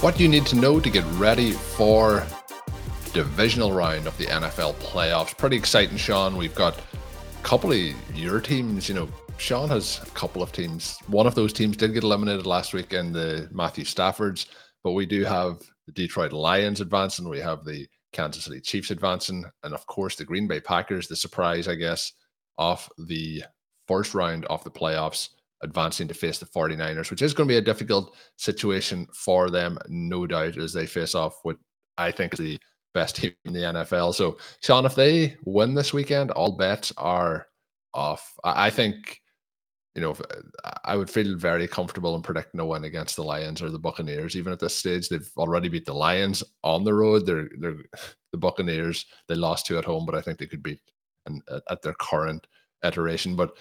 What do you need to know to get ready for divisional round of the NFL playoffs? Pretty exciting, Shawn. We've got a couple of your teams, you know, Shawn has a couple of teams. One of those teams did get eliminated last week in the Matthew Staffords, but we do have the Detroit Lions advancing. We have the Kansas City Chiefs advancing, and of course the Green Bay Packers, the surprise, I guess, of the first round of the playoffs, advancing to face the 49ers, which is going to be a difficult situation for them, no doubt, as they face off with, I think, the best team in the NFL. So, Shawn, if they win this weekend, all bets are off. I think you know, I would feel very comfortable in predicting a win against the Lions or the Buccaneers. Even at this stage, they've already beat the Lions on the road. They're they're the Buccaneers. They lost two at home, but I think they could beat and at their current iteration. But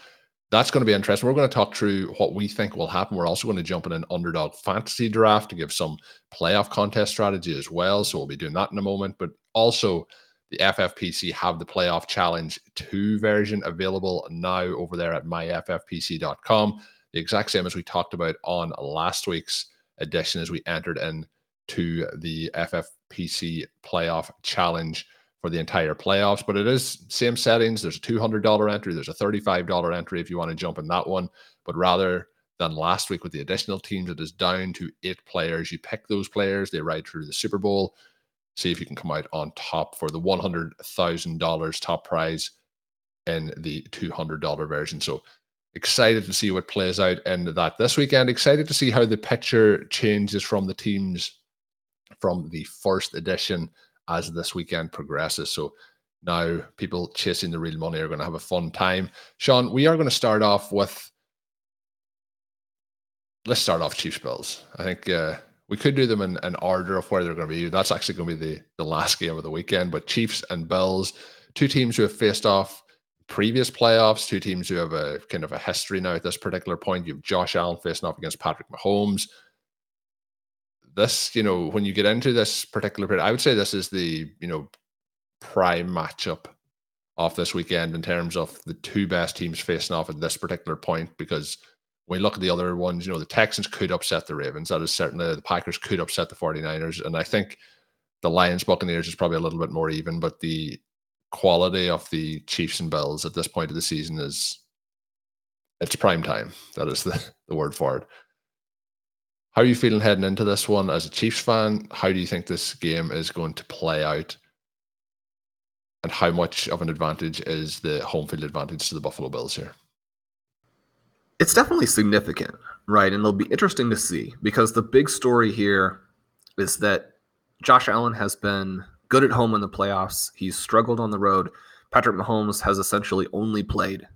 that's going to be interesting. We're going to talk through what we think will happen. We're also going to jump in an underdog fantasy draft to give some playoff contest strategy as well. So we'll be doing that in a moment. But also the FFPC have the Playoff Challenge 2 version available now over there at myffpc.com. The exact same as we talked about on last week's edition as we entered in to the FFPC Playoff Challenge for the entire playoffs. But it is same settings. There's a $200 entry, there's a $35 entry if you want to jump in that one. But rather than last week with the additional teams, it is down to eight players. You pick those players, they ride through the Super Bowl see if you can come out on top for the $100,000 top prize in the $200 version. So excited to see what plays out in that this weekend. Excited to see how the picture changes from the teams from the first edition as this weekend progresses. So now people chasing the real money are going to have a fun time. Shawn, we are going to start off with let's start off Chiefs Bills. I think uh, we could do them in an order of where they're going to be. That's actually going to be the, the last game of the weekend. But Chiefs and Bills, two teams who have faced off previous playoffs, two teams who have a kind of a history now at this particular point. You have Josh Allen facing off against Patrick Mahomes. This, you know, when you get into this particular period, I would say this is the, you know, prime matchup of this weekend in terms of the two best teams facing off at this particular point because when we look at the other ones, you know, the Texans could upset the Ravens. That is certainly the Packers could upset the 49ers. And I think the Lions Buccaneers is probably a little bit more even, but the quality of the Chiefs and Bills at this point of the season is it's prime time. That is the, the word for it. How are you feeling heading into this one as a Chiefs fan? How do you think this game is going to play out? And how much of an advantage is the home field advantage to the Buffalo Bills here? It's definitely significant, right? And it'll be interesting to see because the big story here is that Josh Allen has been good at home in the playoffs. He's struggled on the road. Patrick Mahomes has essentially only played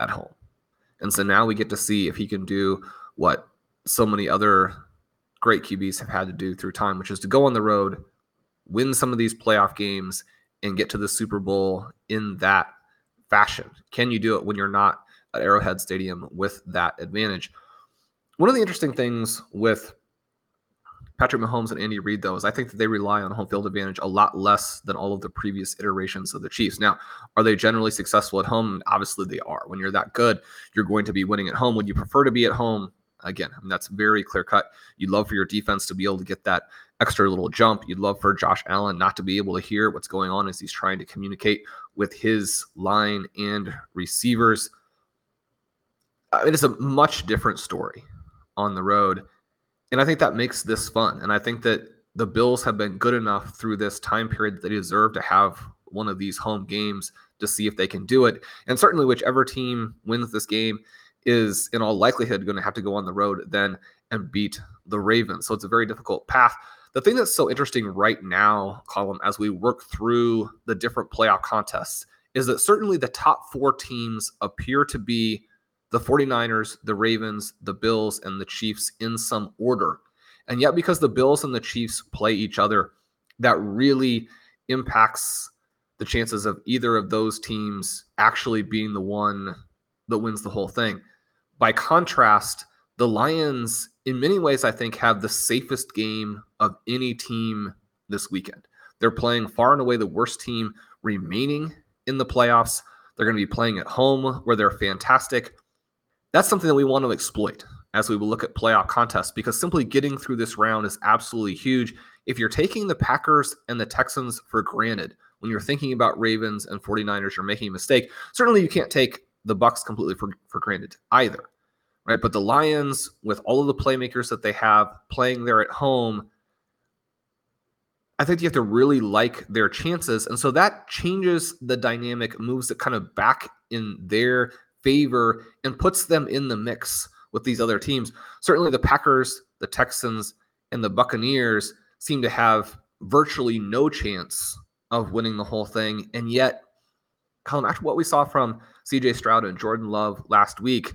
at home. And so now we get to see if he can do what so many other great QBs have had to do through time, which is to go on the road, win some of these playoff games, and get to the Super Bowl in that fashion. Can you do it when you're not at Arrowhead Stadium with that advantage. One of the interesting things with Patrick Mahomes and Andy Reid, though, is I think that they rely on home field advantage a lot less than all of the previous iterations of the Chiefs. Now, are they generally successful at home? Obviously, they are. When you're that good, you're going to be winning at home. Would you prefer to be at home? Again, I mean, that's very clear cut. You'd love for your defense to be able to get that extra little jump. You'd love for Josh Allen not to be able to hear what's going on as he's trying to communicate with his line and receivers. I mean, It is a much different story on the road. And I think that makes this fun. And I think that the Bills have been good enough through this time period that they deserve to have one of these home games to see if they can do it. And certainly, whichever team wins this game is in all likelihood going to have to go on the road then and beat the Ravens. So it's a very difficult path. The thing that's so interesting right now, Colm, as we work through the different playoff contests, is that certainly the top four teams appear to be the 49ers, the Ravens, the Bills, and the Chiefs in some order. And yet, because the Bills and the Chiefs play each other, that really impacts the chances of either of those teams actually being the one that wins the whole thing. By contrast, the Lions, in many ways, I think, have the safest game of any team this weekend. They're playing far and away the worst team remaining in the playoffs. They're going to be playing at home where they're fantastic that's something that we want to exploit as we will look at playoff contests because simply getting through this round is absolutely huge. If you're taking the Packers and the Texans for granted when you're thinking about Ravens and 49ers, you're making a mistake. Certainly you can't take the Bucks completely for, for granted either. Right. But the Lions, with all of the playmakers that they have playing there at home, I think you have to really like their chances. And so that changes the dynamic, moves it kind of back in their favor and puts them in the mix with these other teams. Certainly, the Packers, the Texans, and the Buccaneers seem to have virtually no chance of winning the whole thing. And yet, Colm, after what we saw from CJ Stroud and Jordan Love last week,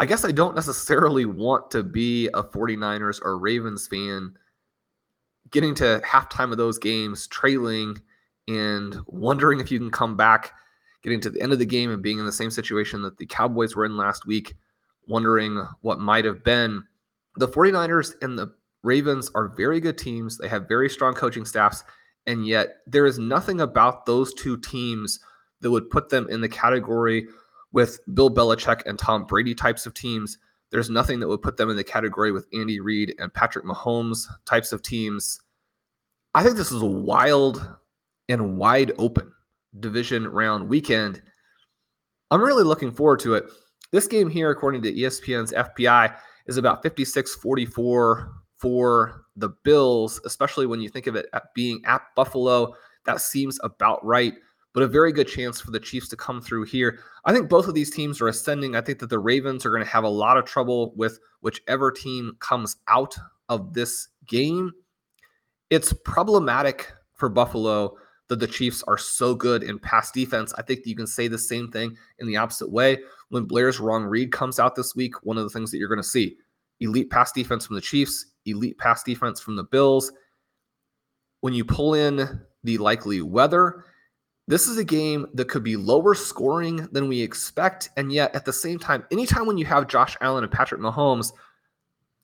I guess I don't necessarily want to be a 49ers or Ravens fan getting to halftime of those games, trailing and wondering if you can come back getting to the end of the game and being in the same situation that the Cowboys were in last week, wondering what might have been. The 49ers and the Ravens are very good teams. They have very strong coaching staffs. And yet, there is nothing about those two teams that would put them in the category with Bill Belichick and Tom Brady types of teams. There's nothing that would put them in the category with Andy Reid and Patrick Mahomes types of teams. I think this is a wild and wide open division round weekend. I'm really looking forward to it. This game here, according to ESPN's FPI, is about 56 44 for the Bills, especially when you think of it being at Buffalo. That seems about right, but a very good chance for the Chiefs to come through here. I think both of these teams are ascending. I think that the Ravens are going to have a lot of trouble with whichever team comes out of this game. It's problematic for Buffalo that the Chiefs are so good in pass defense. I think you can say the same thing in the opposite way. When Blair's wrong read comes out this week, one of the things that you're going to see elite pass defense from the Chiefs, elite pass defense from the Bills. When you pull in the likely weather, this is a game that could be lower scoring than we expect. And yet, at the same time, anytime when you have Josh Allen and Patrick Mahomes,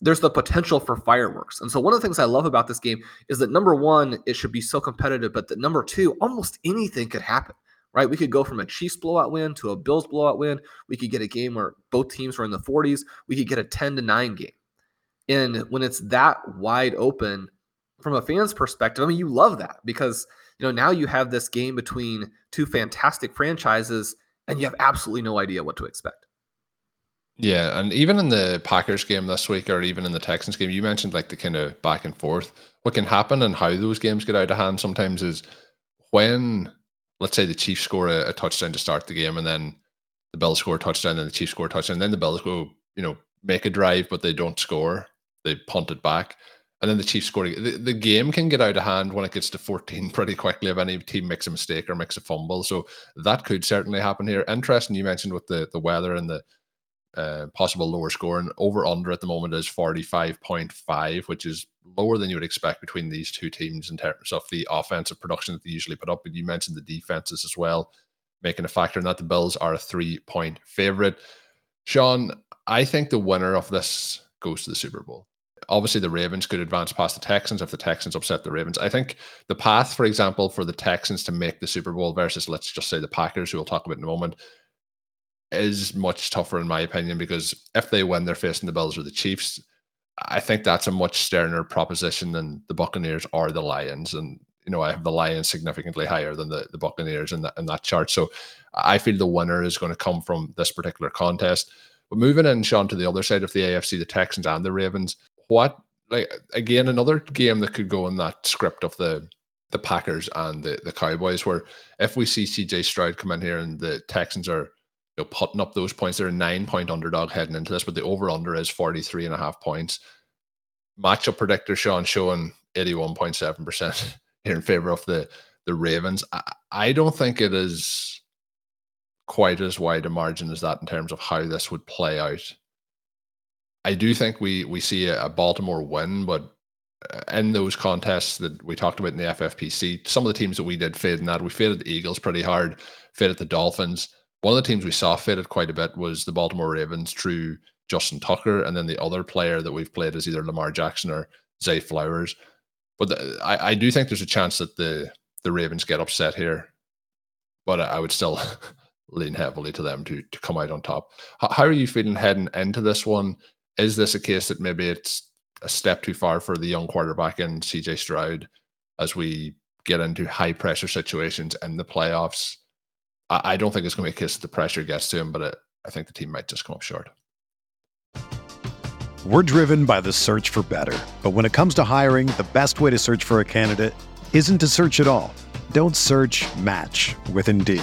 there's the potential for fireworks. And so one of the things I love about this game is that number one, it should be so competitive, but that number two, almost anything could happen, right? We could go from a Chiefs blowout win to a Bills blowout win. We could get a game where both teams were in the 40s. We could get a 10 to 9 game. And when it's that wide open from a fan's perspective, I mean, you love that because, you know, now you have this game between two fantastic franchises and you have absolutely no idea what to expect. Yeah, and even in the Packers game this week, or even in the Texans game, you mentioned like the kind of back and forth. What can happen and how those games get out of hand sometimes is when, let's say, the Chiefs score a, a touchdown to start the game, and then the Bills score a touchdown, and the Chiefs score a touchdown, and then the Bills go, you know, make a drive, but they don't score. They punt it back, and then the Chiefs scoring. The, the game can get out of hand when it gets to 14 pretty quickly if any team makes a mistake or makes a fumble. So that could certainly happen here. Interesting, you mentioned with the the weather and the uh, possible lower scoring. Over under at the moment is 45.5, which is lower than you would expect between these two teams in terms of the offensive production that they usually put up. But you mentioned the defenses as well, making a factor in that. The Bills are a three point favorite. Shawn, I think the winner of this goes to the Super Bowl. Obviously the Ravens could advance past the Texans if the Texans upset the Ravens. I think the path, for example, for the Texans to make the Super Bowl versus let's just say the Packers, who we'll talk about in a moment, is much tougher in my opinion because if they win, they're facing the Bills or the Chiefs. I think that's a much sterner proposition than the Buccaneers or the Lions. And you know, I have the Lions significantly higher than the, the Buccaneers in that in that chart. So I feel the winner is going to come from this particular contest. But moving in, Shawn, to the other side of the AFC, the Texans and the Ravens, what like again another game that could go in that script of the the Packers and the, the Cowboys, where if we see CJ Stroud come in here and the Texans are you know, putting up those points, they're a nine point underdog heading into this, but the over under is 43 and a half points. Matchup predictor Shawn showing 81.7% here in favor of the the Ravens. I, I don't think it is quite as wide a margin as that in terms of how this would play out. I do think we we see a, Baltimore win, but uh, in those contests that we talked about in the FFPC, some of the teams that we did fade in that, we faded the Eagles pretty hard, faded the Dolphins. One of the teams we saw faded quite a bit was the Baltimore Ravens through Justin Tucker, and then the other player that we've played is either Lamar Jackson or Zay Flowers. But the, I, I do think there's a chance that the the Ravens get upset here, but I, I would still lean heavily to them to to come out on top. How, how, are you feeling heading into this one? Is this a case that maybe it's a step too far for the young quarterback in CJ Stroud as we get into high pressure situations in the playoffs? I, I don't think it's going to be a case that the pressure gets to him, but it, I think the team might just come up short. We're driven by the search for better. But when it comes to hiring, the best way to search for a candidate isn't to search at all. Don't search match with Indeed.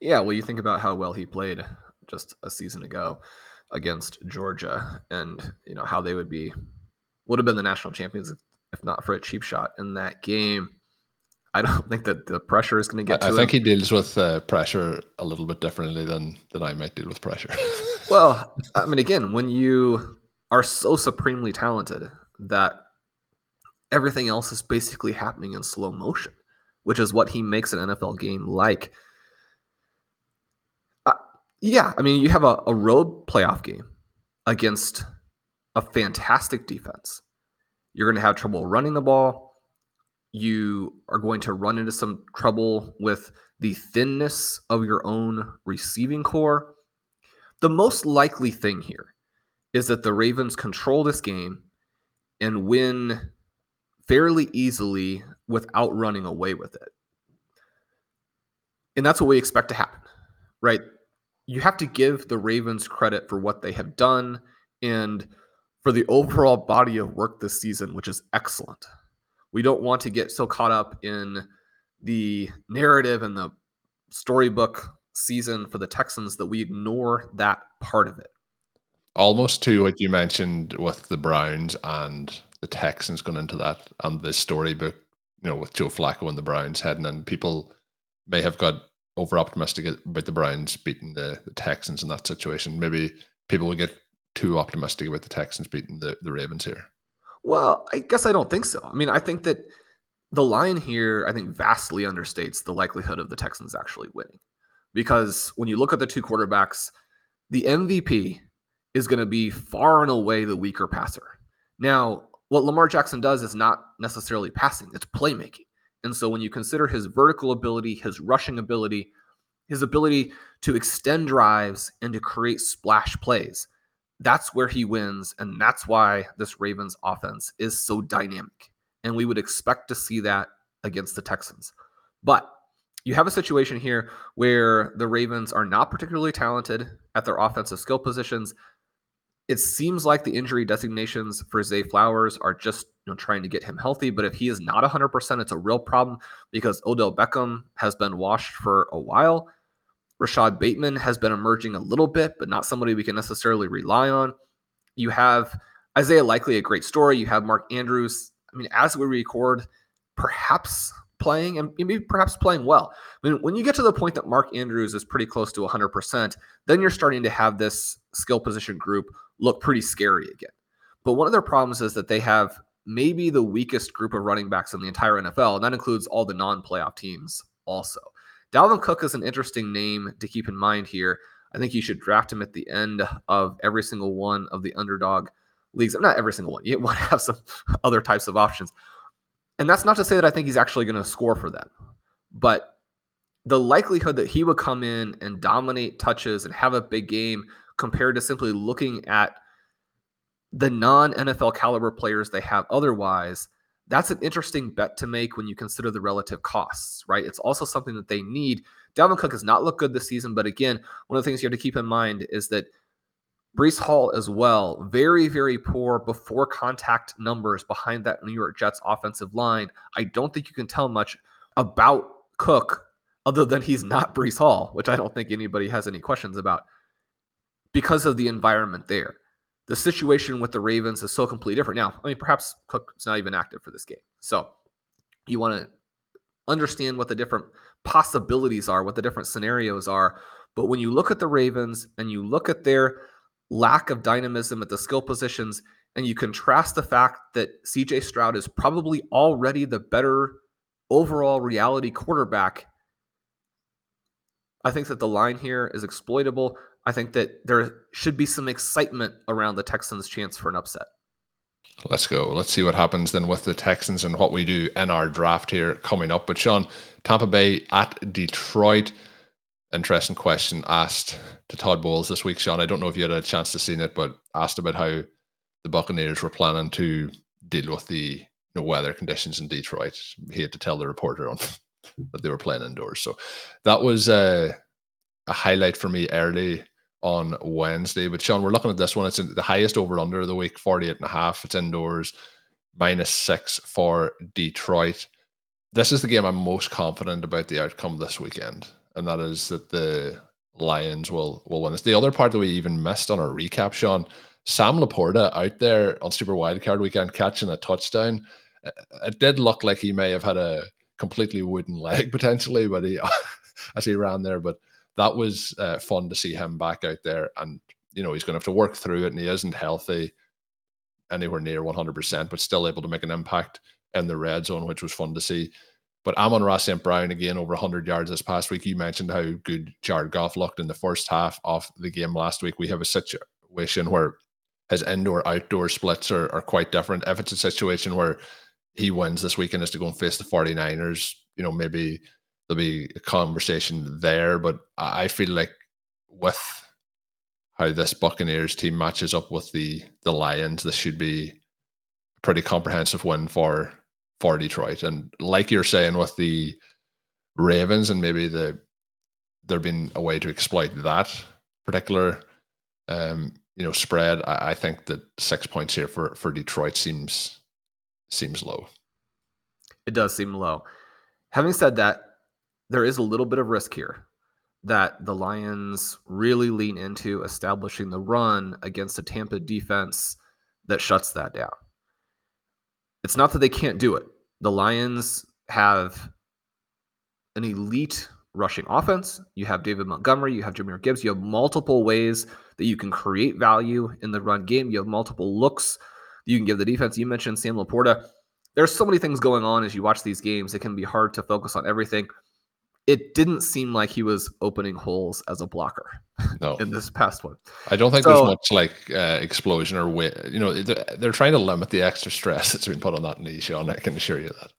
Yeah, well, you think about how well he played just a season ago against Georgia, and you know how they would be would have been the national champions if not for a cheap shot in that game. I don't think that the pressure is going to get. I, to I think him. he deals with uh, pressure a little bit differently than than I might deal with pressure. well, I mean, again, when you are so supremely talented that everything else is basically happening in slow motion, which is what he makes an NFL game like. Yeah, I mean, you have a, a road playoff game against a fantastic defense. You're going to have trouble running the ball. You are going to run into some trouble with the thinness of your own receiving corps. The most likely thing here is that the Ravens control this game and win fairly easily without running away with it. And that's what we expect to happen, right? You have to give the Ravens credit for what they have done and for the overall body of work this season, which is excellent. We don't want to get so caught up in the narrative and the storybook season for the Texans that we ignore that part of it. Almost to what you mentioned with the Browns and the Texans going into that and the storybook, you know, with Joe Flacco and the Browns heading in. People may have got over optimistic about the Browns beating the, the Texans in that situation. Maybe people will get too optimistic about the Texans beating the, the Ravens here. Well, I guess I don't think so. I mean, I think that the line here, I think, vastly understates the likelihood of the Texans actually winning. Because when you look at the two quarterbacks, the MVP is going to be far and away the weaker passer. Now, what Lamar Jackson does is not necessarily passing, it's playmaking. And so when you consider his vertical ability, his rushing ability, his ability to extend drives and to create splash plays, that's where he wins. And that's why this Ravens offense is so dynamic. And we would expect to see that against the Texans. But you have a situation here where the Ravens are not particularly talented at their offensive skill positions. It seems like the injury designations for Zay Flowers are just you know, trying to get him healthy. But if he is not 100%, it's a real problem because Odell Beckham has been washed for a while. Rashod Bateman has been emerging a little bit, but not somebody we can necessarily rely on. You have Isaiah Likely, a great story. You have Mark Andrews. I mean, as we record, perhaps playing and maybe perhaps playing well. I mean, when you get to the point that Mark Andrews is pretty close to 100%, then you're starting to have this skill position group look pretty scary again. But one of their problems is that they have maybe the weakest group of running backs in the entire NFL, and that includes all the non playoff teams also. Dalvin Cook is an interesting name to keep in mind here. I think you should draft him at the end of every single one of the underdog leagues. Not every single one. You want to have some other types of options. And that's not to say that I think he's actually going to score for them, but the likelihood that he would come in and dominate touches and have a big game compared to simply looking at the non NFL caliber players they have otherwise, that's an interesting bet to make when you consider the relative costs, right? It's also something that they need. Dalvin Cook has not looked good this season, but again, one of the things you have to keep in mind is that Breece Hall as well, very, very poor before contact numbers behind that New York Jets offensive line. I don't think you can tell much about Cook other than he's not Breece Hall, which I don't think anybody has any questions about because of the environment there. The situation with the Ravens is so completely different. Now, I mean, perhaps Cook's not even active for this game. So you want to understand what the different possibilities are, what the different scenarios are. But when you look at the Ravens and you look at their lack of dynamism at the skill positions, and you contrast the fact that CJ Stroud is probably already the better overall reality quarterback, I think that the line here is exploitable. I think that there should be some excitement around the Texans' chance for an upset. Let's go. Let's see what happens then with the Texans and what we do in our draft here coming up. But Shawn, Tampa Bay at Detroit interesting question asked to Todd Bowles this week, Shawn. I don't know if you had a chance to see it, but asked about how the Buccaneers were planning to deal with the you know, weather conditions in Detroit. He had to tell the reporter on that they were playing indoors. So that was uh, a highlight for me early on Wednesday. But Shawn, we're looking at this one. It's the highest over under of the week, 48 and a half. It's indoors, minus six for Detroit. This is the game I'm most confident about the outcome this weekend and that is that the Lions will will win. It's the other part that we even missed on our recap, Shawn, Sam LaPorta out there on Super Wildcard weekend catching a touchdown. Uh, it did look like he may have had a completely wooden leg potentially, but he as he ran there. But that was uh, fun to see him back out there, and you know he's going to have to work through it, and he isn't healthy anywhere near 100%, but still able to make an impact in the red zone, which was fun to see. But Amon-Ra St. Brown again over 100 yards this past week. You mentioned how good Jared Goff looked in the first half of the game last week. We have a situation where his indoor outdoor splits are, are quite different. If it's a situation where he wins this weekend is to go and face the 49ers, you know, maybe there'll be a conversation there. But I feel like with how this Buccaneers team matches up with the the Lions, this should be a pretty comprehensive win for for Detroit. And like you're saying with the Ravens and maybe the there being a way to exploit that particular um, you know spread, I, I think that six points here for for Detroit seems seems low. It does seem low. Having said that, there is a little bit of risk here that the Lions really lean into establishing the run against a Tampa defense that shuts that down. It's not that they can't do it. The Lions have an elite rushing offense. You have David Montgomery. You have Jahmyr Gibbs. You have multiple ways that you can create value in the run game. You have multiple looks you can give the defense. You mentioned Sam Laporta. There's so many things going on as you watch these games. It can be hard to focus on everything. It didn't seem like he was opening holes as a blocker no. in this past one. I don't think so, there's much like uh, explosion or weight. You know, they're, they're trying to limit the extra stress that's been put on that knee, Shawn. I can assure you that.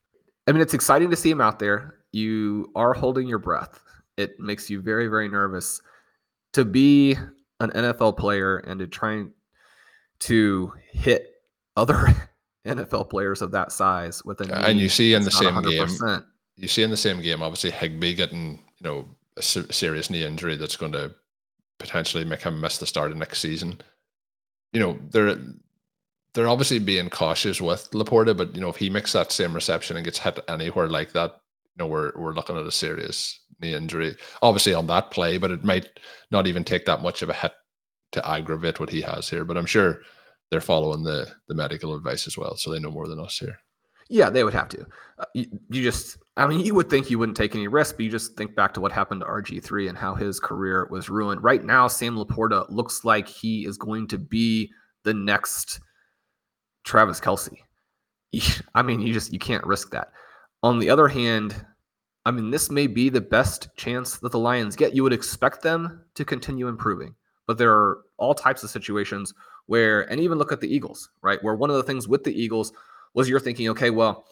I mean, it's exciting to see him out there. You are holding your breath. It makes you very, very nervous to be an NFL player and to try to hit other NFL players of that size with a and you see in the same 100%. game, you see in the same game, obviously Higbee getting you know a serious knee injury that's going to potentially make him miss the start of next season. You know they're they're obviously being cautious with Laporta, but you know if he makes that same reception and gets hit anywhere like that, you know we're we're looking at a serious knee injury. Obviously on that play, but it might not even take that much of a hit to aggravate what he has here. But I'm sure they're following the the medical advice as well, so they know more than us here. Yeah, they would have to. Uh, you, you, just, I mean, you would think you wouldn't take any risk, but you just think back to what happened to RG3 and how his career was ruined. Right now, Sam Laporta looks like he is going to be the next Travis Kelce. I mean, you just you can't risk that. On the other hand, I mean, this may be the best chance that the Lions get. You would expect them to continue improving, but there are all types of situations where, and even look at the Eagles, right? Where one of the things with the Eagles was you're thinking, okay, well,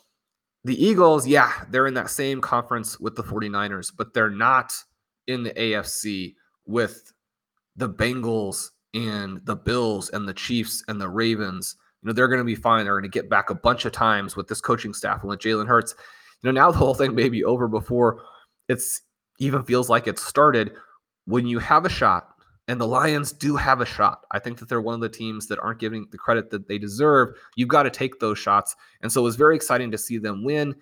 the Eagles, yeah, they're in that same conference with the 49ers, but they're not in the AFC with the Bengals and the Bills and the Chiefs and the Ravens. You know, they're going to be fine. They're going to get back a bunch of times with this coaching staff and with Jalen Hurts. You know, now the whole thing may be over before it's even feels like it started. When you have a shot and the Lions do have a shot. I think that they're one of the teams that aren't giving the credit that they deserve. You've got to take those shots. And so it was very exciting to see them win.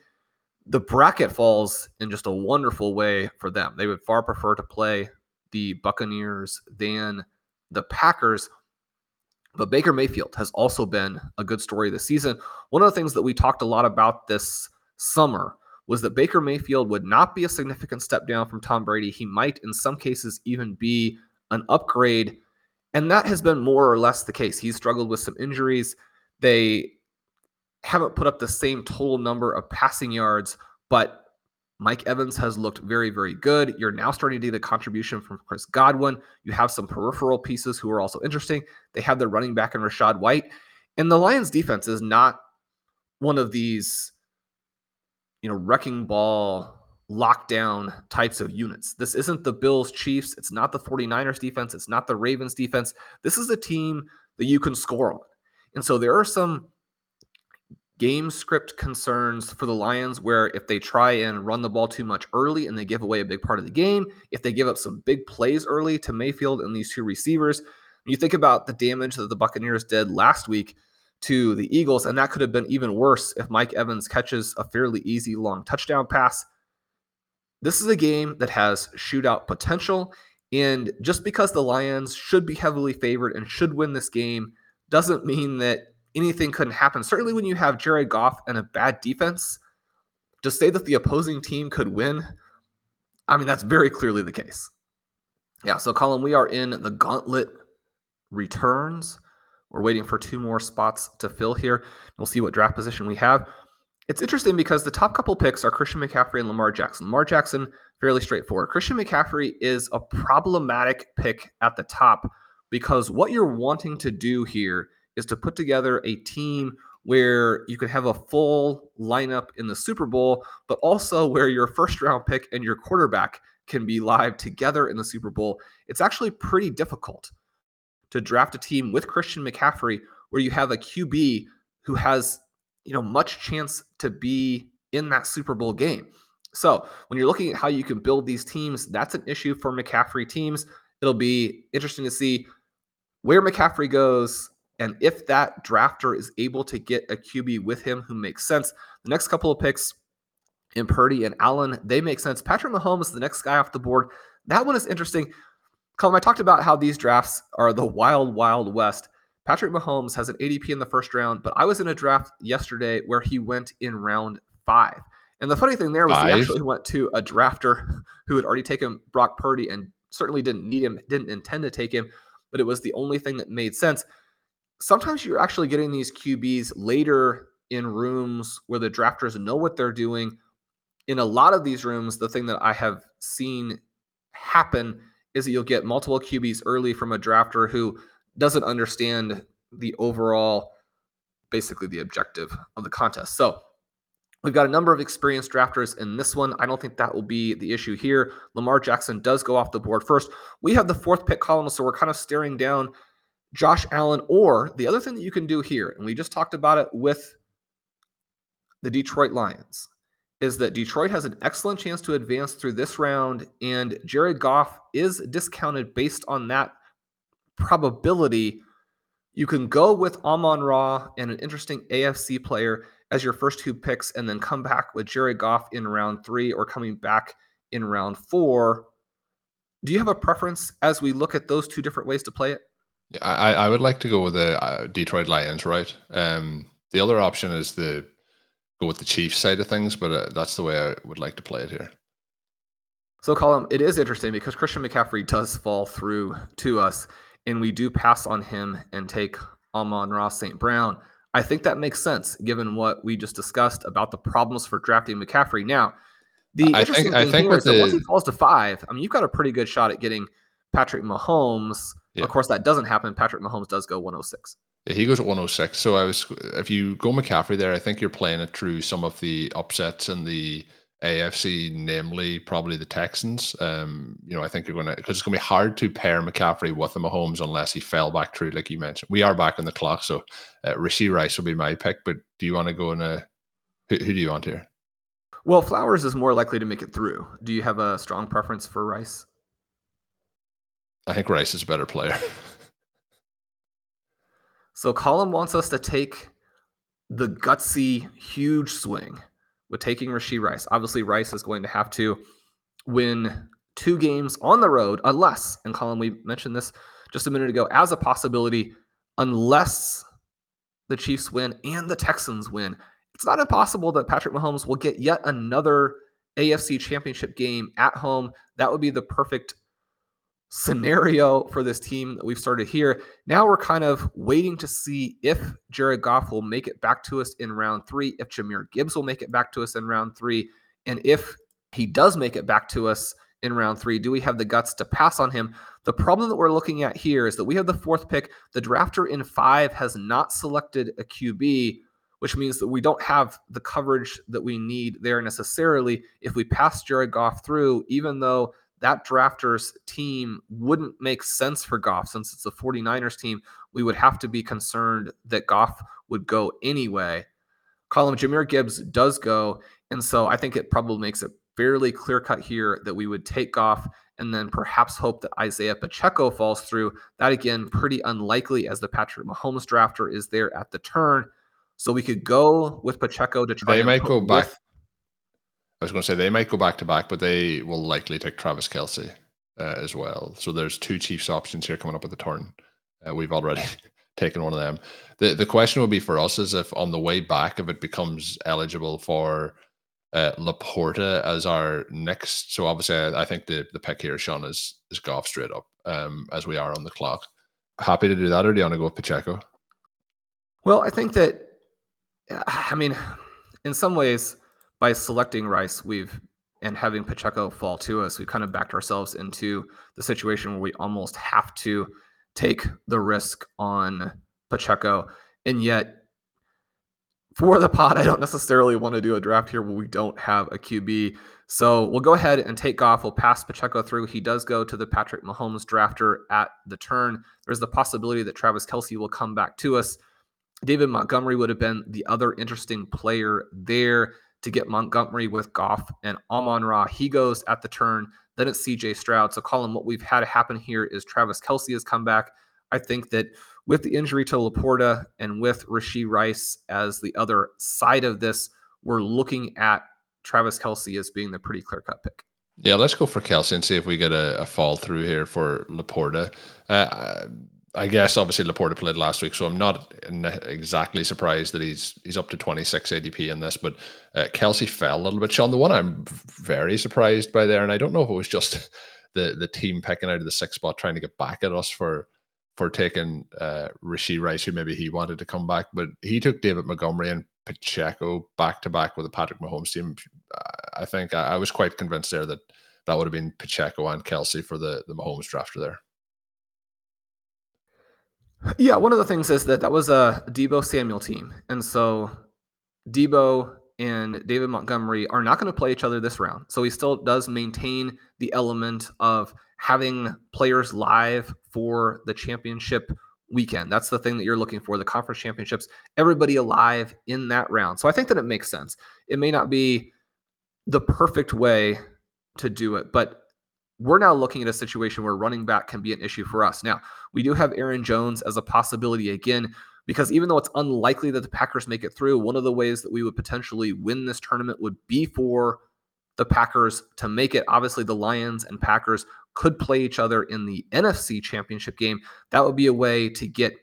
The bracket falls in just a wonderful way for them. They would far prefer to play the Buccaneers than the Packers. But Baker Mayfield has also been a good story this season. One of the things that we talked a lot about this summer was that Baker Mayfield would not be a significant step down from Tom Brady. He might, in some cases, even be an upgrade. And that has been more or less the case. He's struggled with some injuries. They haven't put up the same total number of passing yards, but Mike Evans has looked very, very good. You're now starting to get a contribution from Chris Godwin. You have some peripheral pieces who are also interesting. They have their running back in Rachaad White. And the Lions defense is not one of these, you know, wrecking ball lockdown types of units. This isn't the Bills Chiefs. It's not the 49ers defense. It's not the Ravens defense. This is a team that you can score on. And so there are some game script concerns for the Lions where if they try and run the ball too much early and they give away a big part of the game, if they give up some big plays early to Mayfield and these two receivers, you think about the damage that the Buccaneers did last week to the Eagles, and that could have been even worse if Mike Evans catches a fairly easy long touchdown pass this is a game that has shootout potential. And just because the Lions should be heavily favored and should win this game doesn't mean that anything couldn't happen. Certainly, when you have Jared Goff and a bad defense, to say that the opposing team could win, I mean, that's very clearly the case. Yeah, so Colm, we are in the gauntlet returns. We're waiting for two more spots to fill here. We'll see what draft position we have. It's interesting because the top couple picks are Christian McCaffrey and Lamar Jackson. Lamar Jackson, fairly straightforward. Christian McCaffrey is a problematic pick at the top because what you're wanting to do here is to put together a team where you could have a full lineup in the Super Bowl, but also where your first round pick and your quarterback can be live together in the Super Bowl. It's actually pretty difficult to draft a team with Christian McCaffrey where you have a QB who has you know, much chance to be in that Super Bowl game. So when you're looking at how you can build these teams, that's an issue for McCaffrey teams. It'll be interesting to see where McCaffrey goes and if that drafter is able to get a QB with him who makes sense. The next couple of picks in Purdy and Allen, they make sense. Patrick Mahomes, the next guy off the board. That one is interesting. Colm, I talked about how these drafts are the wild, wild west. Patrick Mahomes has an ADP in the first round, but I was in a draft yesterday where he went in round five. And the funny thing there was Five. he actually went to a drafter who had already taken Brock Purdy and certainly didn't need him, didn't intend to take him, but it was the only thing that made sense. Sometimes you're actually getting these QBs later in rooms where the drafters know what they're doing. In a lot of these rooms, the thing that I have seen happen is that you'll get multiple QBs early from a drafter who doesn't understand the overall, basically the objective of the contest. So we've got a number of experienced drafters in this one. I don't think that will be the issue here. Lamar Jackson does go off the board first. We have the fourth pick Colm, so we're kind of staring down Josh Allen. Or the other thing that you can do here, and we just talked about it with the Detroit Lions, is that Detroit has an excellent chance to advance through this round, and Jared Goff is discounted based on that probability. You can go with Amon Ra and an interesting AFC player as your first two picks, and then come back with Jerry Goff in round three or coming back in round four. Do you have a preference as we look at those two different ways to play it? Yeah, I, I would like to go with the uh, Detroit Lions, right? Um, the other option is the go with the Chiefs side of things, but uh, that's the way I would like to play it here. So, Colm, it is interesting because Christian McCaffrey does fall through to us, and we do pass on him and take Amon-Ra St. Brown. I think that makes sense given what we just discussed about the problems for drafting McCaffrey. Now, the I interesting think- I thing think here is that once he falls to five, I mean, you've got a pretty good shot at getting Patrick Mahomes. Yeah. Of course, that doesn't happen. Patrick Mahomes does go 106. Yeah, he goes at 106. So I was, if you go McCaffrey there, I think you're playing it through some of the upsets and the AFC, namely probably the Texans. Um, you know, I think you're going to because it's going to be hard to pair McCaffrey with the Mahomes unless he fell back through, like you mentioned. We are back on the clock, so uh, Rashee Rice will be my pick. But do you want to go in a who, who do you want here? Well, Flowers is more likely to make it through. Do you have a strong preference for Rice? I think Rice is a better player. So Colm wants us to take the gutsy, huge swing with taking Rashee Rice. Obviously, Rice is going to have to win two games on the road, unless, and Colm, we mentioned this just a minute ago as a possibility, unless the Chiefs win and the Texans win. It's not impossible that Patrick Mahomes will get yet another AFC championship game at home. That would be the perfect scenario for this team that we've started here. Now we're kind of waiting to see if Jared Goff will make it back to us in round three, if Jahmyr Gibbs will make it back to us in round three, and if he does make it back to us in round three, do we have the guts to pass on him? The problem that we're looking at here is that we have the fourth pick. The drafter in five has not selected a QB, which means that we don't have the coverage that we need there necessarily. If we pass Jared Goff through, even though that drafter's team wouldn't make sense for Goff since it's a 49ers team. We would have to be concerned that Goff would go anyway. Colm Jahmyr Gibbs does go. And so I think it probably makes it fairly clear cut here that we would take Goff and then perhaps hope that Isaiah Pacheco falls through. That again, pretty unlikely as the Patrick Mahomes drafter is there at the turn. So we could go with Pacheco to try They and might go back. with- I was going to say they might go back to back, but they will likely take Travis Kelce uh, as well. So there's two Chiefs options here coming up at the turn. Uh, we've already taken one of them. The the question will be for us is if on the way back, if it becomes eligible for uh, Laporta as our next. So obviously, I, I think the the pick here, Shawn, is is Goff straight up um, as we are on the clock. Happy to do that, or do you want to go with Pacheco? Well, I think that, I mean, in some ways, by selecting Rice, we've and having Pacheco fall to us, we kind of backed ourselves into the situation where we almost have to take the risk on Pacheco. And yet, for the pot, I don't necessarily want to do a draft here where we don't have a QB. So we'll go ahead and take off. We'll pass Pacheco through. He does go to the Patrick Mahomes drafter at the turn. There's the possibility that Travis Kelce will come back to us. David Montgomery would have been the other interesting player there to get Montgomery with Goff and Amon Ra. He goes at the turn. Then it's CJ Stroud. So, Colm, what we've had happen here is Travis Kelce has come back. I think that with the injury to Laporta and with Rashee Rice as the other side of this, we're looking at Travis Kelce as being the pretty clear cut pick. Yeah, let's go for Kelce and see if we get a, a fall through here for Laporta. Uh, I guess obviously Laporta played last week, so I'm not exactly surprised that he's he's up to 26 ADP in this. But uh, Kelce fell a little bit. Shawn, the one I'm very surprised by there, and I don't know if it was just the the team picking out of the sixth spot trying to get back at us for for taking uh, Rashee Rice, who maybe he wanted to come back, but he took David Montgomery and Pacheco back to back with the Patrick Mahomes team. I think I, I was quite convinced there that that would have been Pacheco and Kelce for the the Mahomes drafter there. Yeah, one of the things is that that was a Deebo Samuel team, and so Deebo and David Montgomery are not going to play each other this round. So he still does maintain the element of having players live for the championship weekend. That's the thing that you're looking for the conference championships, everybody alive in that round. So I think that it makes sense. It may not be the perfect way to do it, but we're now looking at a situation where running back can be an issue for us. Now, we do have Aaron Jones as a possibility again, because even though it's unlikely that the Packers make it through, one of the ways that we would potentially win this tournament would be for the Packers to make it. Obviously, the Lions and Packers could play each other in the NFC championship game. That would be a way to get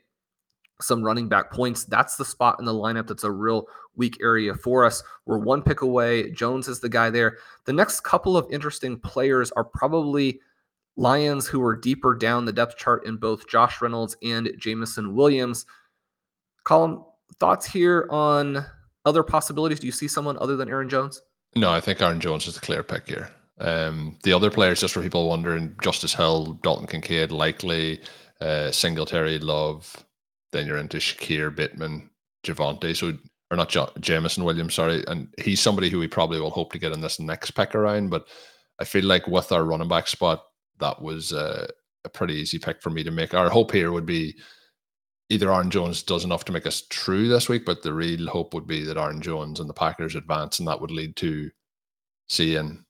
some running back points. That's the spot in the lineup that's a real weak area for us. We're one pick away. Jones is the guy there. The next couple of interesting players are probably Lions who are deeper down the depth chart in both Josh Reynolds and Jameson Williams. Colm, thoughts here on other possibilities? Do you see someone other than Aaron Jones? No, I think Aaron Jones is the clear pick here. Um, the other players, just for people wondering, Justice Hill, Dalton Kincaid, likely, uh, Singletary, Love. Then you're into Shakir, Bateman, Javonte. So, or not J- Jameson Williams, sorry. And he's somebody who we probably will hope to get in this next pick around. But I feel like with our running back spot, that was uh, a pretty easy pick for me to make. Our hope here would be either Aaron Jones does enough to make us true this week, but the real hope would be that Aaron Jones and the Packers advance, and that would lead to seeing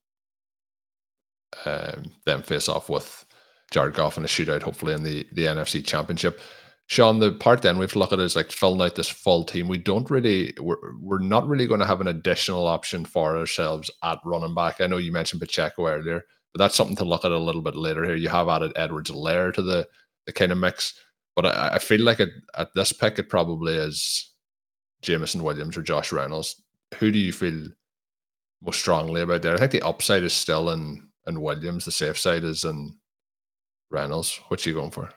um, them face off with Jared Goff in a shootout, hopefully in the the NFC Championship. Shawn, the part then we have to look at is like filling out this full team. We don't really, we're, we're not really going to have an additional option for ourselves at running back. I know you mentioned Pacheco earlier, but that's something to look at a little bit later here. You have added Edwards-Helaire to the, the kind of mix, but I, I feel like it, at this pick, it probably is Jameson Williams or Josh Reynolds. Who do you feel most strongly about there? I think the upside is still in in Williams. The safe side is in Reynolds. What's you going for?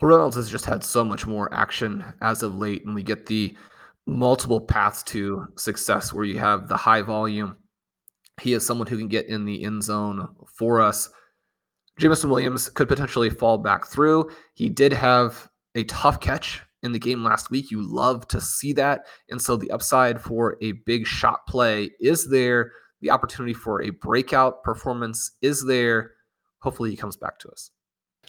Reynolds has just had so much more action as of late, and we get the multiple paths to success where you have the high volume. He is someone who can get in the end zone for us. Jameson Williams could potentially fall back through. He did have a tough catch in the game last week. You love to see that. And so the upside for a big shot play is there the opportunity for a breakout performance is there. Hopefully, he comes back to us.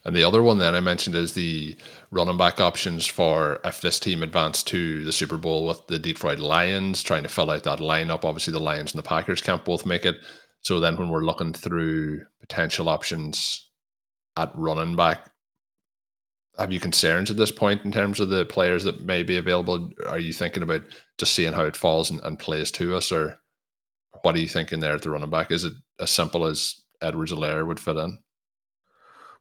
And the other one that I mentioned is the running back options for if this team advanced to the Super Bowl with the Detroit Lions, trying to fill out that lineup. Obviously, the Lions and the Packers can't both make it. So then, when we're looking through potential options at running back, have you concerns at this point in terms of the players that may be available? Are you thinking about just seeing how it falls and, and plays to us, or what are you thinking there at the running back? Is it as simple as Edwards-Helaire would fit in?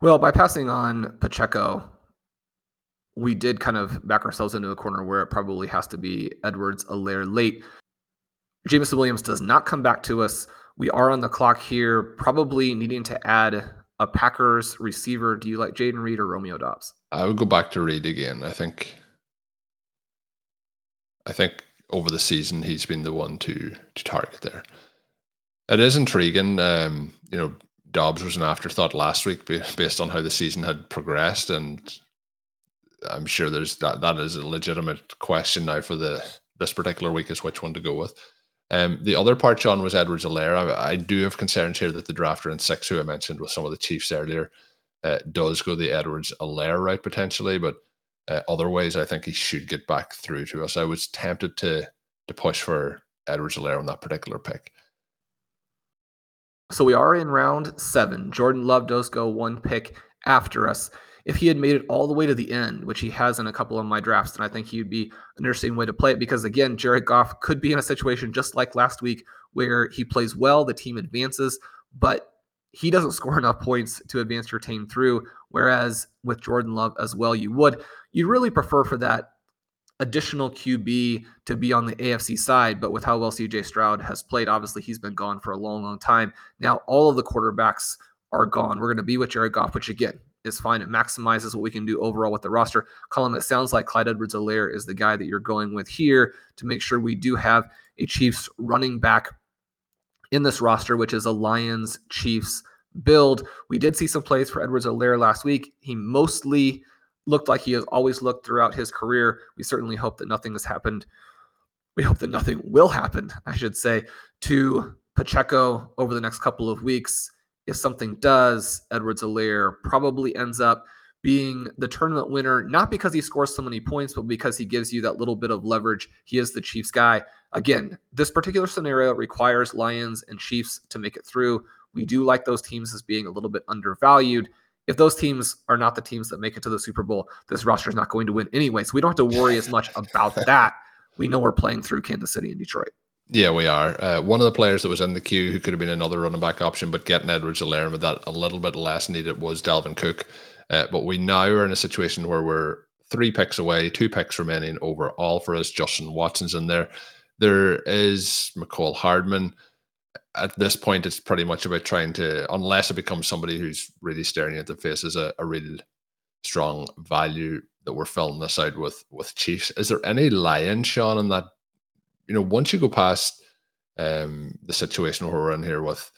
Well, by passing on Pacheco, we did kind of back ourselves into a corner where it probably has to be Edwards-Helaire late. Jameson Williams does not come back to us. We are on the clock here, probably needing to add a Packers receiver. Do you like Jayden Reed or Romeo Doubs? I would go back to Reed again. I think I think over the season, he's been the one to to target there. It is intriguing. Um, you know, Doubs was an afterthought last week based on how the season had progressed, and I'm sure there's that. That is a legitimate question now for the this particular week is which one to go with. Um, the other part, John, was Edwards-Helaire. I, I, do have concerns here that the drafter in six, who I mentioned with some of the Chiefs earlier, uh, does go the Edwards-Helaire route potentially, but uh, otherwise, I think he should get back through to us. I was tempted to to push for Edwards-Helaire on that particular pick. So we are in round seven. Jordan Love does go one pick after us. If he had made it all the way to the end, which he has in a couple of my drafts, then I think he would be an interesting way to play it because, again, Jared Goff could be in a situation just like last week where he plays well, the team advances, but he doesn't score enough points to advance your team through. Whereas with Jordan Love as well, you would. You'd really prefer for that additional QB to be on the AFC side, but with how well CJ Stroud has played, obviously he's been gone for a long, long time. Now all of the quarterbacks are gone. We're going to be with Jared Goff, which again is fine. It maximizes what we can do overall with the roster. Colin, it sounds like Clyde Edwards Helaire is the guy that you're going with here to make sure we do have a Chiefs running back in this roster, which is a Lions Chiefs build. We did see some plays for Edwards Helaire last week. He mostly looked like he has always looked throughout his career. We certainly hope that nothing has happened. We hope that nothing will happen, I should say, to Pacheco over the next couple of weeks. If something does, Edwards Helaire probably ends up being the tournament winner, not because he scores so many points, but because he gives you that little bit of leverage. He is the Chiefs guy. Again, this particular scenario requires Lions and Chiefs to make it through. We do like those teams as being a little bit undervalued if those teams are not the teams that make it to the Super Bowl, this roster is not going to win anyway. So we don't have to worry as much about that. We know we're playing through Kansas City and Detroit. Yeah, we are. Uh, one of the players that was in the queue who could have been another running back option, but getting Edwards Helaire with that a little bit less needed was Dalvin Cook. Uh, but we now are in a situation where we're three picks away, two picks remaining overall for us. Justin Watson's in there. There is Mecole Hardman at this point, it's pretty much about trying to, unless it becomes somebody who's really staring at the face a, a really strong value that we're filling this out with with Chiefs. Is there any lion, Shawn, in that? You know, once you go past um, the situation where we're in here with,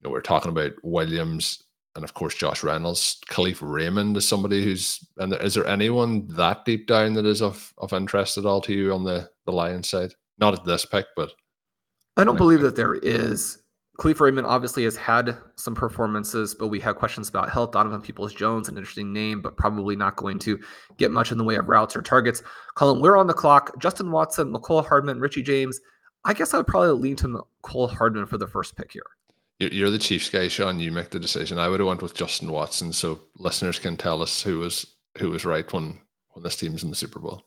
you know, we're talking about Williams and of course Josh Reynolds, Kalif Raymond is somebody who's. And is there anyone that deep down that is of of interest at all to you on the the lion side? Not at this pick, but I don't believe uh, that there is. Kalif Raymond obviously has had some performances, but we have questions about health. Donovan Peoples Jones, an interesting name, but probably not going to get much in the way of routes or targets. Colin, we're on the clock. Justin Watson, Mecole Hardman, Richie James. I guess I would probably lean to Mecole Hardman for the first pick here. You're the Chiefs guy, Shawn. You make the decision. I would have went with Justin Watson, so listeners can tell us who was who was right when when this team's in the Super Bowl.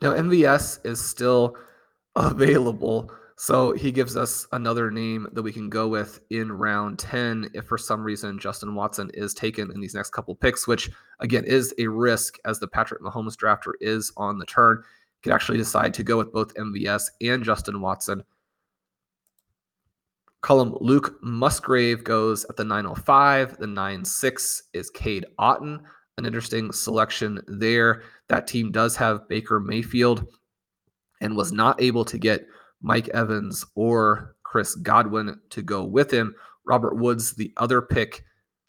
Now MVS is still available. So he gives us another name that we can go with in round 10 if for some reason Justin Watson is taken in these next couple picks, which again is a risk as the Patrick Mahomes drafter is on the turn. Could actually decide to go with both MVS and Justin Watson. Colm Luke Musgrave goes at the 905. The 96 is Cade Otton. An interesting selection there. That team does have Baker Mayfield and was not able to get Mike Evans or Chris Godwin to go with him. Robert Woods, the other pick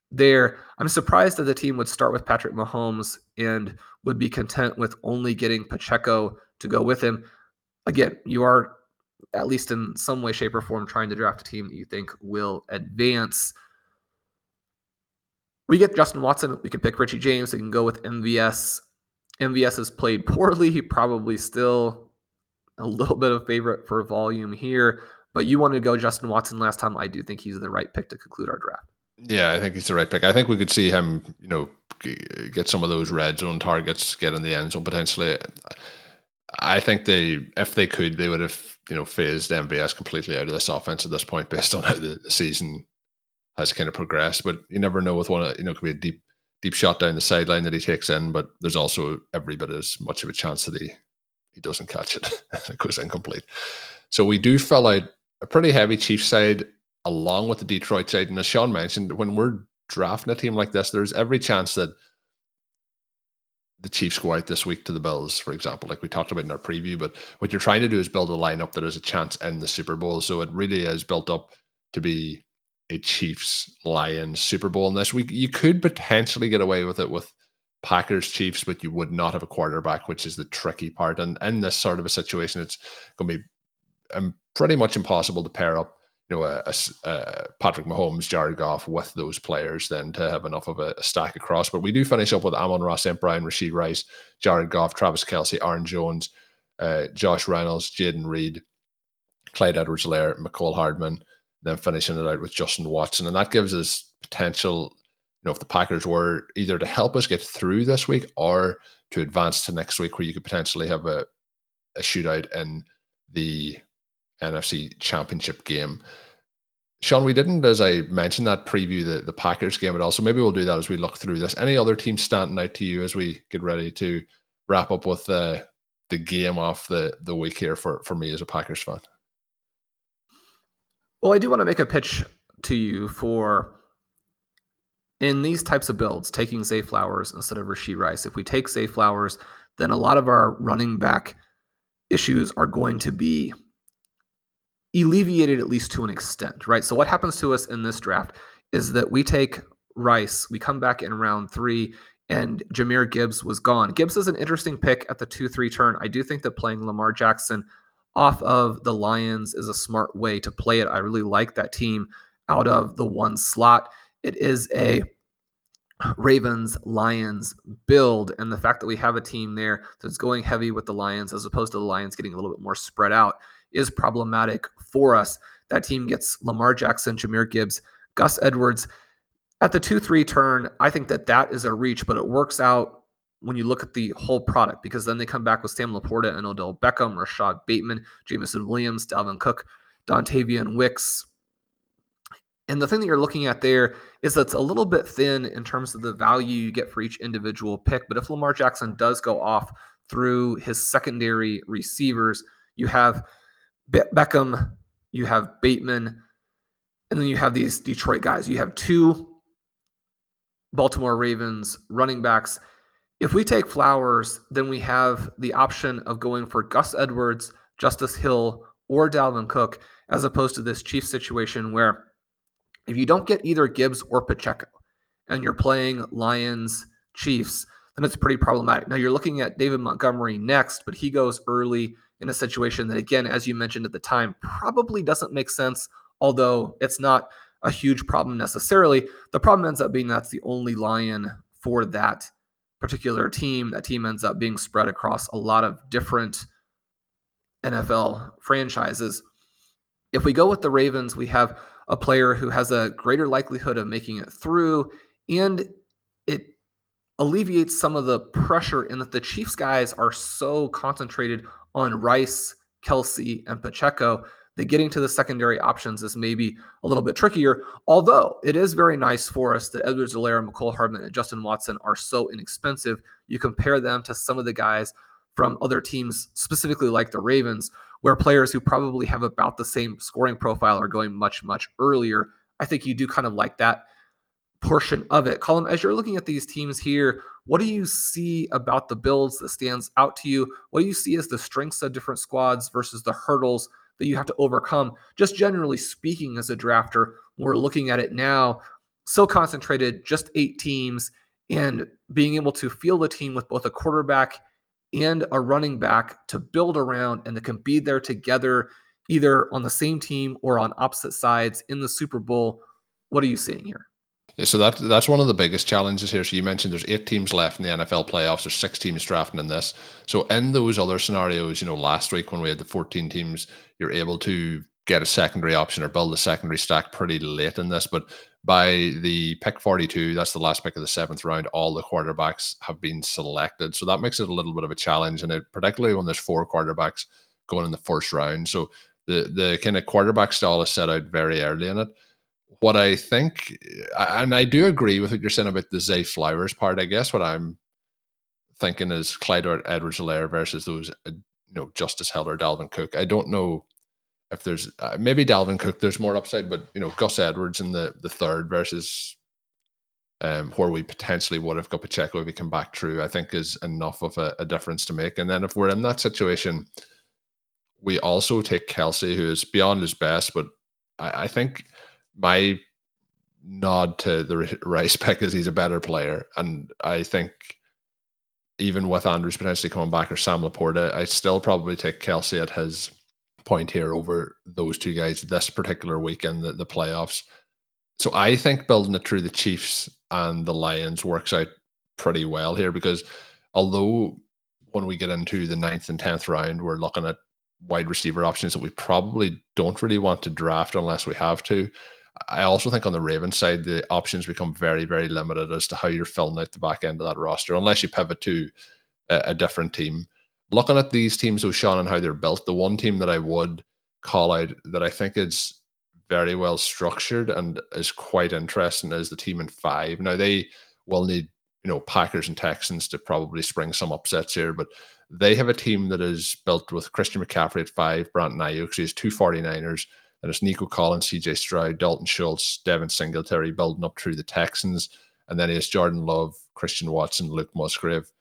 there. I'm surprised that the team would start with Patrick Mahomes and would be content with only getting Pacheco to go with him. Again, you are at least in some way, shape, or form trying to draft a team that you think will advance. We get Justin Watson. We can pick Richie James. We can go with MVS. MVS has played poorly. He probably still a little bit of favorite for volume here, but you wanted to go Justin Watson last time. I do think he's the right pick to conclude our draft. Yeah, I think he's the right pick. I think we could see him, you know, get some of those red zone targets, get in the end zone potentially. I think they, if they could, they would have, you know, phased MVS completely out of this offense at this point based on how the season has kind of progressed. But you never know with one, you know, it could be a deep, deep shot down the sideline that he takes in, but there's also every bit as much of a chance that he he doesn't catch it. it goes incomplete. So we do fill out a pretty heavy Chiefs side along with the Detroit side. And as Shawn mentioned, when we're drafting a team like this, there's every chance that the Chiefs go out this week to the Bills, for example, like we talked about in our preview. But what you're trying to do is build a lineup that has a chance in the Super Bowl. So it really is built up to be a Chiefs Lions Super Bowl in this week. You could potentially get away with it with Packers Chiefs, but you would not have a quarterback, which is the tricky part. And in this sort of a situation, it's going to be um, pretty much impossible to pair up, you know, a, a, a, Patrick Mahomes, Jared Goff with those players then to have enough of a, a stack across. But we do finish up with Amon-Ra St. Brown, Rashee Rice, Jared Goff, Travis Kelce, Aaron Jones, uh, Josh Reynolds, Jayden Reed, Clyde Edwards Helaire, Mecole Hardman, then finishing it out with Justin Watson. And that gives us potential know, if the Packers were either to help us get through this week or to advance to next week, where you could potentially have a, a shootout in the NFC Championship game. Shawn, we didn't, as I mentioned, that preview the, the Packers game at all. So maybe we'll do that as we look through this. Any other teams standing out to you as we get ready to wrap up with the the game off the the week here for for me as a Packers fan? Well, I do want to make a pitch to you for in these types of builds, taking Zay Flowers instead of Rashee Rice. If we take Zay Flowers, then a lot of our running back issues are going to be alleviated at least to an extent, right? So what happens to us in this draft is that we take Rice, we come back in round three, and Jahmyr Gibbs was gone. Gibbs is an interesting pick at the 2 3 turn. I do think that playing Lamar Jackson off of the Lions is a smart way to play it. I really like that team out of the one slot. It is a Ravens Lions build, and the fact that we have a team there that's going heavy with the Lions as opposed to the Lions getting a little bit more spread out is problematic for us. That team gets Lamar Jackson, Jahmyr Gibbs, Gus Edwards. At the 2 3 turn, I think that that is a reach, but it works out when you look at the whole product because then they come back with Sam LaPorta and Odell Beckham, Rashod Bateman, Jameson Williams, Dalvin Cook, Dontayvion Wicks. And the thing that you're looking at there is that's a little bit thin in terms of the value you get for each individual pick. But if Lamar Jackson does go off through his secondary receivers, you have Be- Beckham, you have Bateman, and then you have these Detroit guys. You have two Baltimore Ravens running backs. If we take Flowers, then we have the option of going for Gus Edwards, Justice Hill, or Dalvin Cook, as opposed to this Chiefs situation where if you don't get either Gibbs or Pacheco and you're playing Lions Chiefs, then it's pretty problematic. Now you're looking at David Montgomery next, but he goes early in a situation that, again, as you mentioned at the time, probably doesn't make sense, although it's not a huge problem necessarily. The problem ends up being that's the only lion for that particular team. That team ends up being spread across a lot of different NFL franchises. If we go with the Ravens, we have a player who has a greater likelihood of making it through, and it alleviates some of the pressure in that the Chiefs guys are so concentrated on Rice, Kelce, and Pacheco that getting to the secondary options is maybe a little bit trickier. Although it is very nice for us that Edwards-Helaire, Mecole Hardman, and Justin Watson are so inexpensive. You compare them to some of the guys from other teams, specifically like the Ravens, where players who probably have about the same scoring profile are going much, much earlier. I think you do kind of like that portion of it. Colm, as you're looking at these teams here, what do you see about the builds that stands out to you? What do you see as the strengths of different squads versus the hurdles that you have to overcome. Just generally speaking, as a drafter, we're looking at it now, so concentrated, just eight teams, and being able to field a team with both a quarterback and a running back to build around and that can be there together, either on the same team or on opposite sides in the Super Bowl. What are you seeing here? Yeah, so that that's one of the biggest challenges here. So you mentioned there's eight teams left in the NFL playoffs. There's six teams drafting in this. So in those other scenarios, you know, last week when we had the 14 teams, you're able to get a secondary option or build a secondary stack pretty late in this. But by the pick 42, that's the last pick of the seventh round, all the quarterbacks have been selected. So that makes it a little bit of a challenge, and it particularly when there's four quarterbacks going in the first round. So the the kind of quarterback style is set out very early in it what I think, and I do agree with what you're saying about the Zay Flowers part. I guess what I'm thinking is Clyde Edwards-Helaire versus those, uh, you know, Justice Hill or Dalvin Cook. I don't know if there's uh, maybe Dalvin Cook. There's more upside, but you know, Gus Edwards in the the third versus um, where we potentially would have got Pacheco if he come back through. I think is enough of a, a difference to make. And then if we're in that situation, we also take Kelce, who is beyond his best, but I, I think my nod to the Rice pick is he's a better player, and I think even with Andrews potentially coming back or Sam LaPorta, I still probably take Kelce at his point here over those two guys this particular weekend, the, the playoffs. So I think building it through the Chiefs and the Lions works out pretty well here because although when we get into the ninth and tenth round, we're looking at wide receiver options that we probably don't really want to draft unless we have to. I also think on the Ravens side, the options become very, very limited as to how you're filling out the back end of that roster, unless you pivot to a, a different team. Looking at these teams, O'Shawn, and how they're built, the one team that I would call out that I think is very well structured and is quite interesting is the team in five. Now they will need, you know, Packers and Texans to probably spring some upsets here, but they have a team that is built with Christian McCaffrey at five, Brandon Aiyuk, so he has two 49ers, and it's Nico Collins, CJ Stroud, Dalton Schultz, Devin Singletary building up through the Texans. And then he has Jordan Love, Christian Watson, Luke Musgrave,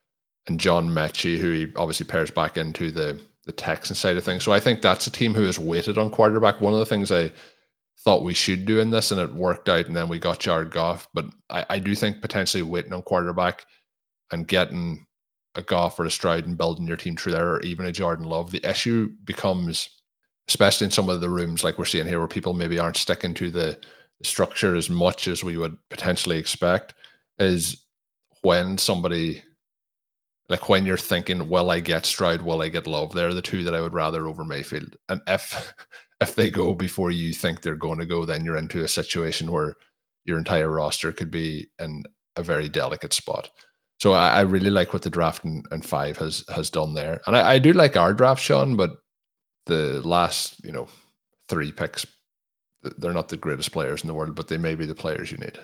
and John Metchie, who he obviously pairs back into the the Texan side of things. So I think that's a team who has waited on quarterback. One of the things I thought we should do in this, and it worked out, and then we got Jared Goff. But I, I do think potentially waiting on quarterback and getting a Goff or a Stroud and building your team through there, or even a Jordan Love, the issue becomes, especially in some of the rooms like we're seeing here, where people maybe aren't sticking to the structure as much as we would potentially expect, is when somebody like when you're thinking, will I get Stroud? Will I get Love? They're the two that I would rather over Mayfield. And if if they go before you think they're going to go, then you're into a situation where your entire roster could be in a very delicate spot. So I, I really like what the draft and, and, five has has done there, and I, I do like our draft, Shawn. But the last, you know, three picks, they're not the greatest players in the world, but they may be the players you need.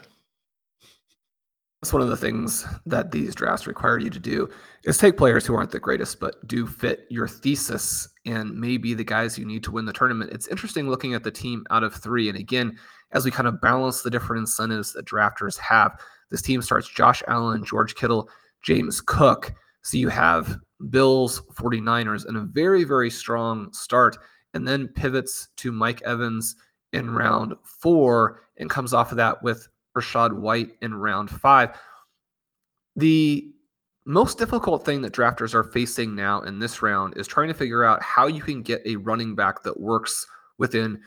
That's one of the things that these drafts require you to do is take players who aren't the greatest, but do fit your thesis and maybe the guys you need to win the tournament. It's interesting looking at the team out of three. And again, as we kind of balance the different incentives that drafters have, this team starts Josh Allen, George Kittle, James Cook. So you have Bills, 49ers, and a very, very strong start, and then pivots to Mike Evans in round four and comes off of that with Rachaad White in round five. The most difficult thing that drafters are facing now in this round is trying to figure out how you can get a running back that works within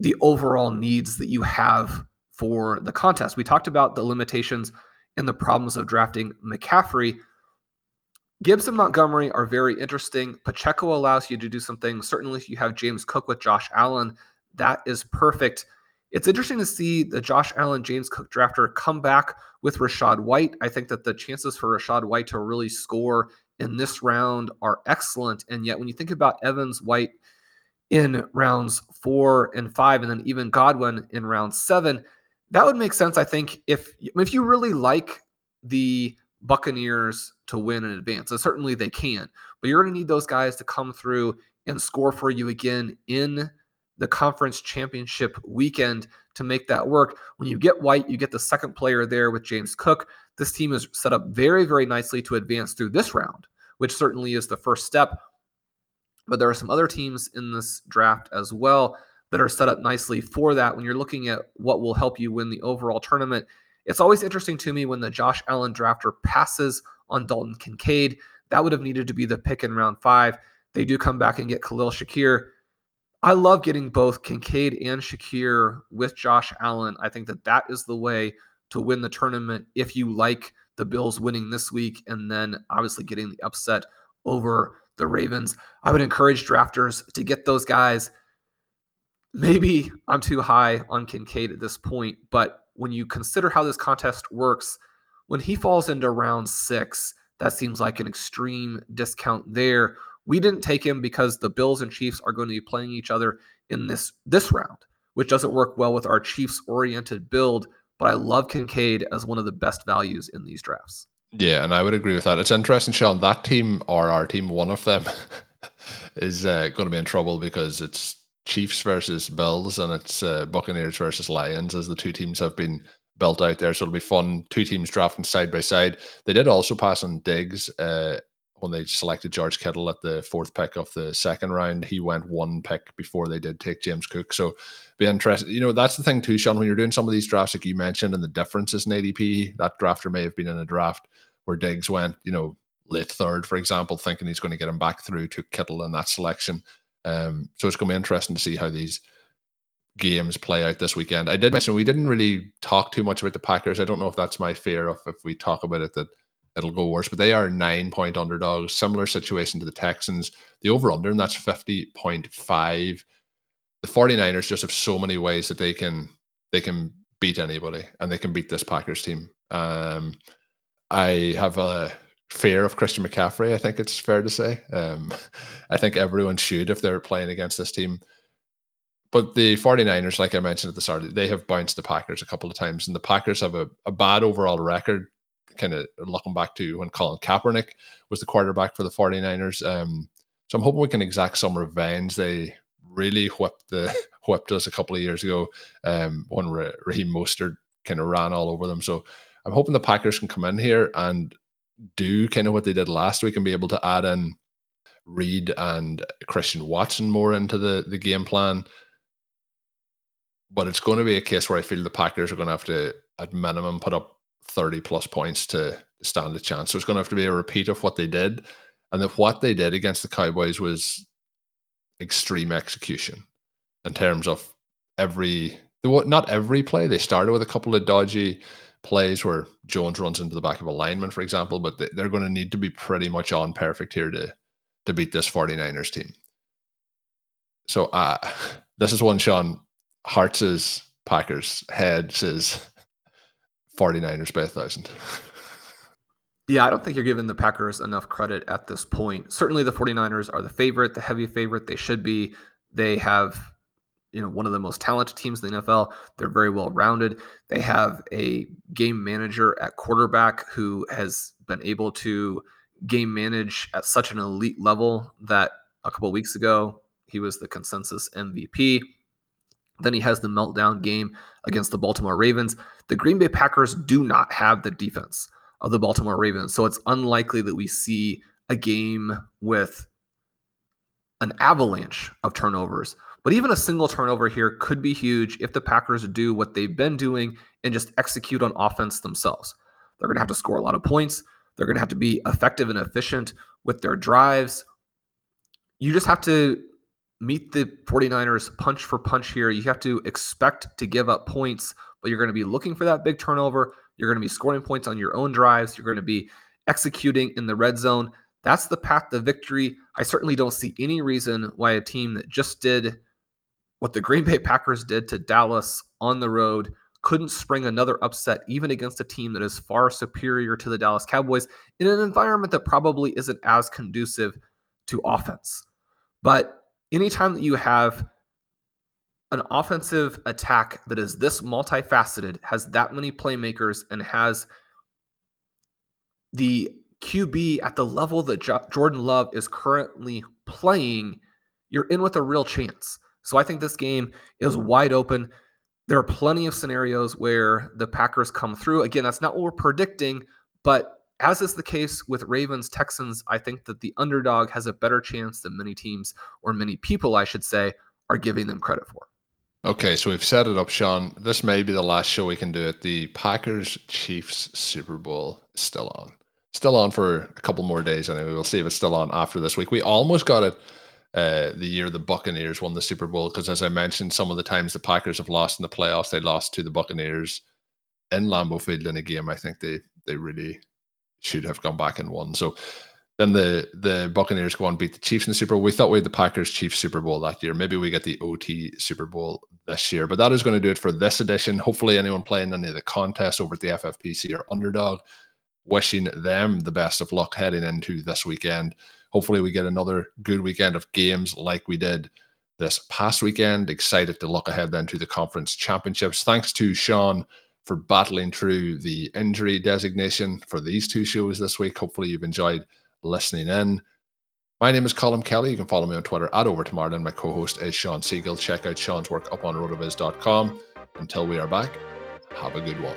the overall needs that you have for the contest. We talked about the limitations and the problems of drafting McCaffrey. Gibbs and Montgomery are very interesting. Pacheco allows you to do something. Certainly, if you have James Cook with Josh Allen, that is perfect. It's interesting to see the Josh Allen James Cook drafter come back with Rachaad White. I think that the chances for Rachaad White to really score in this round are excellent. And yet, when you think about Evans White in rounds four and five, and then even Godwin in round seven, that would make sense. I think if if you really like the Buccaneers to win in advance, and certainly they can, but you're going to need those guys to come through and score for you again in the conference championship weekend to make that work. When you get White, you get the second player there with James Cook. This team is set up very, very nicely to advance through this round, which certainly is the first step. But there are some other teams in this draft as well that are set up nicely for that. When you're looking at what will help you win the overall tournament, it's always interesting to me when the Josh Allen drafter passes on Dalton Kincaid. That would have needed to be the pick in round five. They do come back and get Khalil Shakir. I love getting both Kincaid and Shakir with Josh Allen. I think that that is the way to win the tournament if you like the Bills winning this week and then obviously getting the upset over the Ravens. I would encourage drafters to get those guys. Maybe I'm too high on Kincaid at this point, but when you consider how this contest works, when he falls into round six, that seems like an extreme discount there. We didn't take him because the Bills and Chiefs are going to be playing each other in this this round, which doesn't work well with our Chiefs oriented build. But I love Kincaid as one of the best values in these drafts. Yeah, and I would agree with that. It's interesting, Shawn. That team or our team, one of them, is uh, going to be in trouble because it's Chiefs versus Bills and it's uh, Buccaneers versus Lions, as the two teams have been built out there. So it'll be fun. Two teams drafting side by side. They did also pass on Diggs uh, when they selected George Kittle at the fourth pick of the second round, he went one pick before they did take James Cook. So be interested. You know, that's the thing too, Shawn, when you're doing some of these drafts, like you mentioned, and the differences in ADP, that drafter may have been in a draft where Diggs went, you know, late third, for example, thinking he's going to get him back through to Kittle in that selection. Um, so it's going to be interesting to see how these games play out this weekend. I did mention we didn't really talk too much about the Packers. I don't know if that's my fear of if we talk about it that it'll go worse. But they are nine point underdogs, similar situation to the Texans. The over under, and that's 50.5. The 49ers just have so many ways that they can they can beat anybody and they can beat this Packers team. Um, I have a fear of Christian McCaffrey, I think it's fair to say. Um, I think everyone should if they're playing against this team. but the 49ers, like I mentioned at the start, they have bounced the Packers a couple of times, and the Packers have a, a bad overall record. Kind of looking back to when Colin Kaepernick was the quarterback for the 49ers. Um, so I'm hoping we can exact some revenge. They really whipped the whipped us a couple of years ago um, when Raheem Mostert kind of ran all over them. So I'm hoping the Packers can come in here and do kind of what they did last week and be able to add in Reed and Christian Watson more into the the game plan. But it's going to be a case where I feel the Packers are going to have to, at minimum, put up 30 plus points to stand a chance. So it's going to have to be a repeat of what they did. And if what they did against the Cowboys was extreme execution in terms of every, not every play, they started with a couple of dodgy plays where Jones runs into the back of a lineman, for example, but they're going to need to be pretty much on perfect here to, to beat this 49ers team. So uh, this is one, Shawn, Hearts is Packers, heads is 49ers by a thousand. Yeah, I don't think you're giving the Packers enough credit at this point. Certainly the 49ers are the favorite, the heavy favorite. They should be. They have, you know, one of the most talented teams in the NFL. They're very well rounded. They have a game manager at quarterback who has been able to game manage at such an elite level that a couple weeks ago he was the consensus MVP. Then he has the meltdown game against the Baltimore Ravens. The Green Bay Packers do not have the defense of the Baltimore Ravens. So it's unlikely that we see a game with an avalanche of turnovers. But even a single turnover here could be huge if the Packers do what they've been doing and just execute on offense themselves. They're going to have to score a lot of points. They're going to have to be effective and efficient with their drives. You just have to meet the 49ers punch for punch here. You have to expect to give up points, but you're going to be looking for that big turnover. You're going to be scoring points on your own drives. You're going to be executing in the red zone. That's the path to victory. I certainly don't see any reason why a team that just did what the Green Bay Packers did to Dallas on the road couldn't spring another upset, even against a team that is far superior to the Dallas Cowboys in an environment that probably isn't as conducive to offense. But anytime that you have an offensive attack that is this multifaceted, has that many playmakers, and has the QB at the level that jo- Jordan Love is currently playing, you're in with a real chance. So I think this game is wide open. There are plenty of scenarios where the Packers come through. Again, that's not what we're predicting, but as is the case with Ravens Texans, I think that the underdog has a better chance than many teams, or many people, I should say, are giving them credit for. Okay, so we've set it up, Shawn. This may be the last show we can do it. The Packers Chiefs Super Bowl is still on. Still on for a couple more days, anyway. We'll see if it's still on after this week. We almost got it uh, the year the Buccaneers won the Super Bowl because, as I mentioned, some of the times the Packers have lost in the playoffs, they lost to the Buccaneers in Lambeau Field in a game. I think they they really should have gone back and won. So then the the Buccaneers go on beat the Chiefs in the Super Bowl. We thought we had the Packers Chiefs Super Bowl that year. Maybe we get the OT Super Bowl this year. But that is going to do it for this edition. Hopefully, anyone playing any of the contests over at the FFPC or underdog, wishing them the best of luck heading into this weekend. Hopefully, we get another good weekend of games like we did this past weekend. Excited to look ahead then to the conference championships. Thanks to Shawn for battling through the injury designation for these two shows this week. Hopefully, you've enjoyed listening in. My name is Colm Kelly. You can follow me on Twitter at Over Tomorrow, and my co-host is Shawn Siegele. Check out Shawn's work up on rotoviz.com. Until we are back, have a good one.